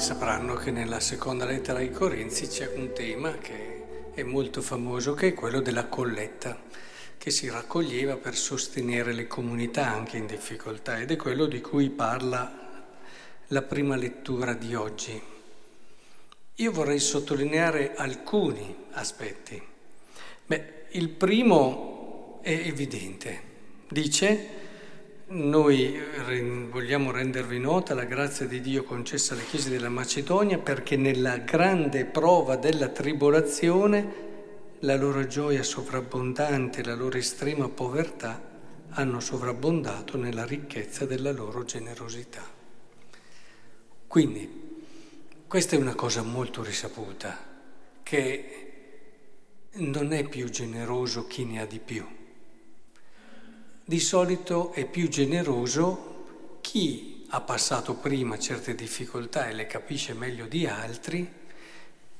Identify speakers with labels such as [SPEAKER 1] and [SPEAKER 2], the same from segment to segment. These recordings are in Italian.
[SPEAKER 1] sapranno che nella seconda lettera ai Corinzi c'è un tema che è molto famoso, che è quello della colletta, che si raccoglieva per sostenere le comunità anche in difficoltà ed è quello di cui parla la prima lettura di oggi. Io vorrei sottolineare alcuni aspetti. Beh, il primo è evidente. Dice noi vogliamo rendervi nota la grazia di Dio concessa alle chiese della Macedonia perché nella grande prova della tribolazione la loro gioia sovrabbondante, la loro estrema povertà hanno sovrabbondato nella ricchezza della loro generosità. Quindi, questa è una cosa molto risaputa, che non è più generoso chi ne ha di più di solito è più generoso chi ha passato prima certe difficoltà e le capisce meglio di altri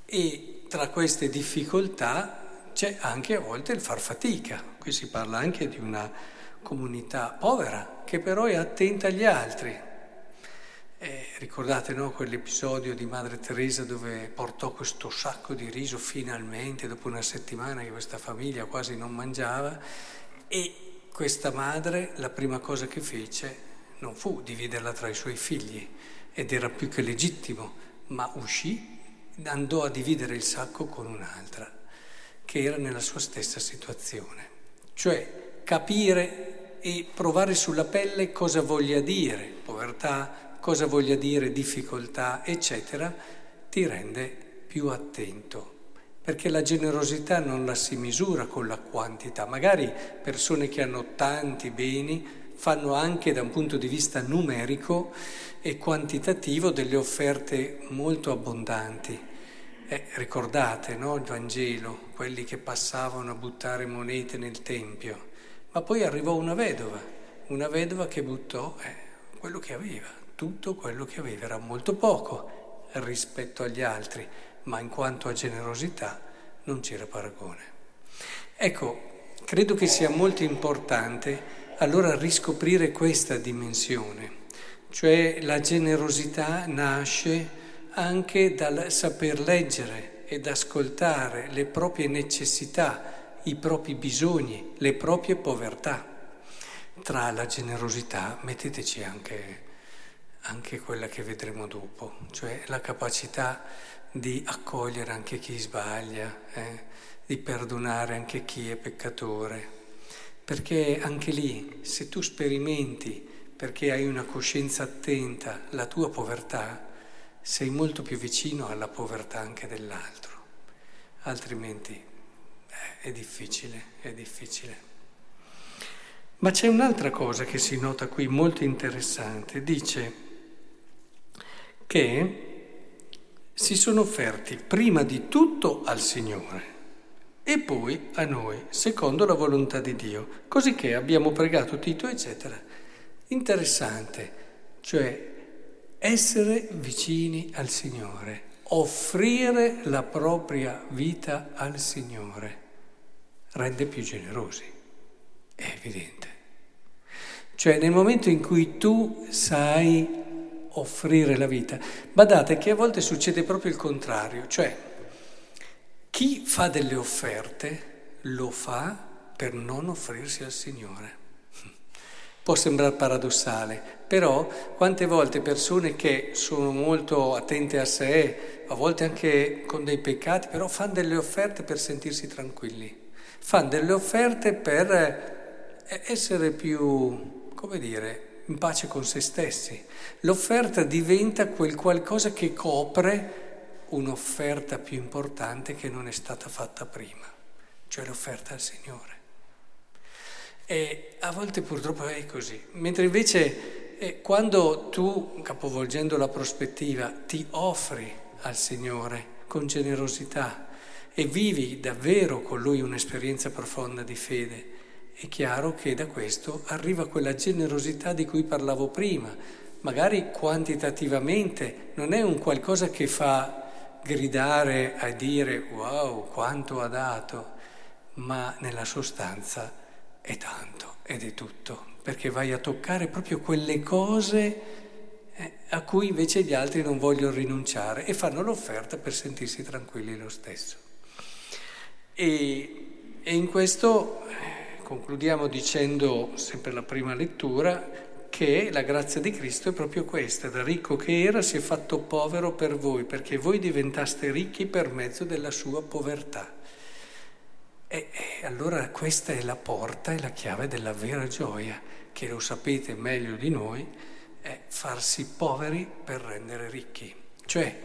[SPEAKER 1] e tra queste difficoltà c'è anche a volte il far fatica. Qui si parla anche di una comunità povera che però è attenta agli altri. Eh, ricordate no, quell'episodio di Madre Teresa dove portò questo sacco di riso finalmente dopo una settimana che questa famiglia quasi non mangiava e questa madre la prima cosa che fece non fu dividerla tra i suoi figli, ed era più che legittimo, ma uscì, andò a dividere il sacco con un'altra, che era nella sua stessa situazione. Cioè capire e provare sulla pelle cosa voglia dire povertà, cosa voglia dire difficoltà, eccetera, ti rende più attento perché la generosità non la si misura con la quantità. Magari persone che hanno tanti beni fanno anche da un punto di vista numerico e quantitativo delle offerte molto abbondanti. Eh, ricordate no, il Vangelo, quelli che passavano a buttare monete nel Tempio, ma poi arrivò una vedova, una vedova che buttò eh, quello che aveva, tutto quello che aveva, era molto poco rispetto agli altri ma in quanto a generosità non c'era paragone. Ecco, credo che sia molto importante allora riscoprire questa dimensione, cioè la generosità nasce anche dal saper leggere ed ascoltare le proprie necessità, i propri bisogni, le proprie povertà. Tra la generosità metteteci anche, anche quella che vedremo dopo, cioè la capacità di accogliere anche chi sbaglia, eh? di perdonare anche chi è peccatore. Perché anche lì, se tu sperimenti, perché hai una coscienza attenta, la tua povertà, sei molto più vicino alla povertà anche dell'altro. Altrimenti eh, è difficile, è difficile. Ma c'è un'altra cosa che si nota qui molto interessante. Dice che si sono offerti prima di tutto al Signore e poi a noi, secondo la volontà di Dio, così che abbiamo pregato Tito, eccetera. Interessante, cioè essere vicini al Signore, offrire la propria vita al Signore, rende più generosi, è evidente. Cioè nel momento in cui tu sai offrire la vita. Badate che a volte succede proprio il contrario, cioè chi fa delle offerte lo fa per non offrirsi al Signore. Può sembrare paradossale, però quante volte persone che sono molto attente a sé, a volte anche con dei peccati, però fanno delle offerte per sentirsi tranquilli, fanno delle offerte per eh, essere più, come dire, in pace con se stessi. L'offerta diventa quel qualcosa che copre un'offerta più importante che non è stata fatta prima, cioè l'offerta al Signore. E a volte purtroppo è così, mentre invece eh, quando tu, capovolgendo la prospettiva, ti offri al Signore con generosità e vivi davvero con Lui un'esperienza profonda di fede, è chiaro che da questo arriva quella generosità di cui parlavo prima, magari quantitativamente, non è un qualcosa che fa gridare a dire wow quanto ha dato, ma nella sostanza è tanto ed è tutto, perché vai a toccare proprio quelle cose eh, a cui invece gli altri non vogliono rinunciare e fanno l'offerta per sentirsi tranquilli lo stesso. E, e in questo concludiamo dicendo, sempre la prima lettura, che la grazia di Cristo è proprio questa, da ricco che era si è fatto povero per voi, perché voi diventaste ricchi per mezzo della sua povertà. E, e allora questa è la porta e la chiave della vera gioia, che lo sapete meglio di noi, è farsi poveri per rendere ricchi, cioè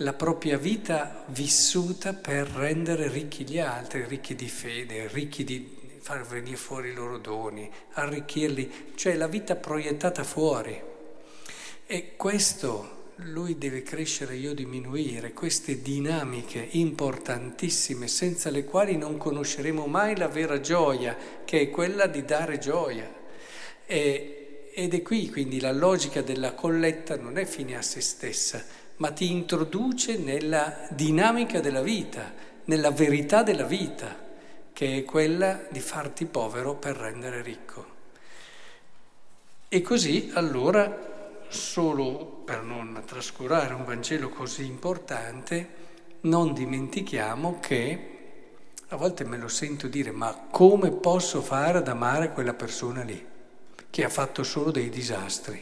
[SPEAKER 1] la propria vita vissuta per rendere ricchi gli altri, ricchi di fede, ricchi di far venire fuori i loro doni, arricchirli, cioè la vita proiettata fuori. E questo lui deve crescere, io diminuire, queste dinamiche importantissime senza le quali non conosceremo mai la vera gioia, che è quella di dare gioia. E, ed è qui quindi la logica della colletta non è fine a se stessa, ma ti introduce nella dinamica della vita, nella verità della vita, che è quella di farti povero per rendere ricco. E così allora solo per non trascurare un Vangelo così importante, non dimentichiamo che a volte me lo sento dire, ma come posso fare ad amare quella persona lì, che ha fatto solo dei disastri,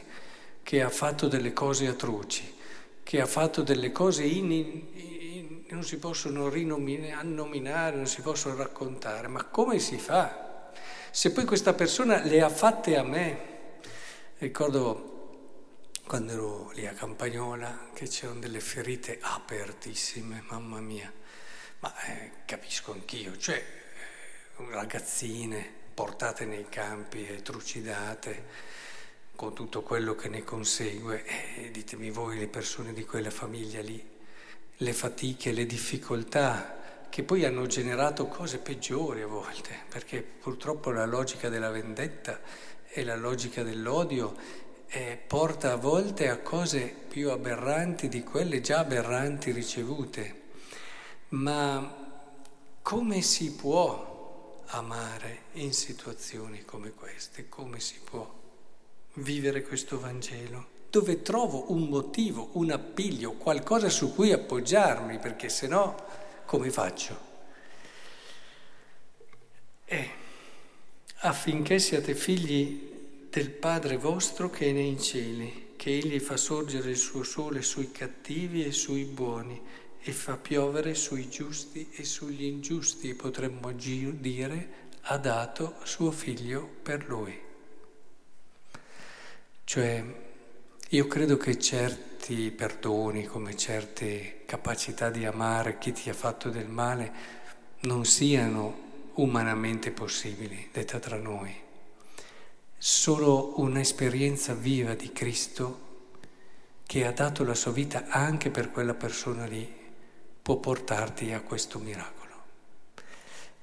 [SPEAKER 1] che ha fatto delle cose atroci, che ha fatto delle cose in, in, non si possono rinominare, non si possono raccontare, ma come si fa? Se poi questa persona le ha fatte a me, ricordo quando ero lì a Campagnola, che c'erano delle ferite apertissime, mamma mia. Ma eh, capisco anch'io, cioè eh, ragazzine portate nei campi e trucidate con tutto quello che ne consegue. E ditemi voi, le persone di quella famiglia lì, le fatiche, le difficoltà che poi hanno generato cose peggiori a volte, perché purtroppo la logica della vendetta e la logica dell'odio eh, porta a volte a cose più aberranti di quelle già aberranti ricevute. Ma come si può amare in situazioni come queste? Come si può vivere questo Vangelo? Dove trovo un motivo, un appiglio, qualcosa su cui appoggiarmi, perché se no come faccio? E affinché siate figli del Padre vostro che è nei cieli, che egli fa sorgere il suo sole sui cattivi e sui buoni e fa piovere sui giusti e sugli ingiusti, potremmo dire, ha dato suo figlio per lui. Cioè, io credo che certi perdoni, come certe capacità di amare chi ti ha fatto del male, non siano umanamente possibili, detta tra noi Solo un'esperienza viva di Cristo che ha dato la sua vita anche per quella persona lì può portarti a questo miracolo.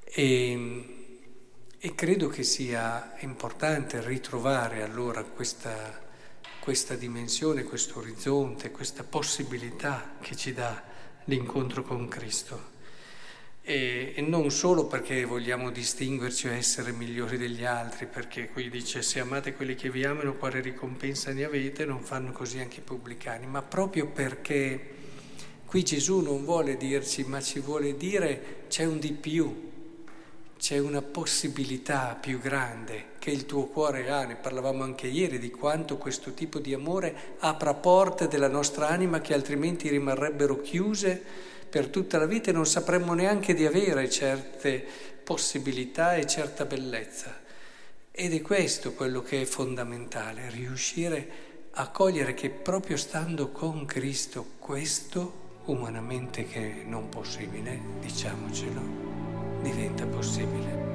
[SPEAKER 1] E, e credo che sia importante ritrovare allora questa, questa dimensione, questo orizzonte, questa possibilità che ci dà l'incontro con Cristo. E, e, non solo perché vogliamo distinguerci o essere migliori degli altri, perché qui dice se amate quelli che vi amano quale ricompensa ne avete, non fanno così anche i pubblicani, ma proprio perché qui Gesù non vuole dirci, ma ci vuole dire c'è un di più, c'è una possibilità più grande che il tuo cuore ha, ne parlavamo anche ieri di quanto questo tipo di amore apra porte della nostra anima che altrimenti rimarrebbero chiuse per tutta la vita e non sapremmo neanche di avere certe possibilità e certa bellezza. Ed è questo quello che è fondamentale, riuscire a cogliere che proprio stando con Cristo questo, umanamente che non possibile, diciamocelo, diventa possibile.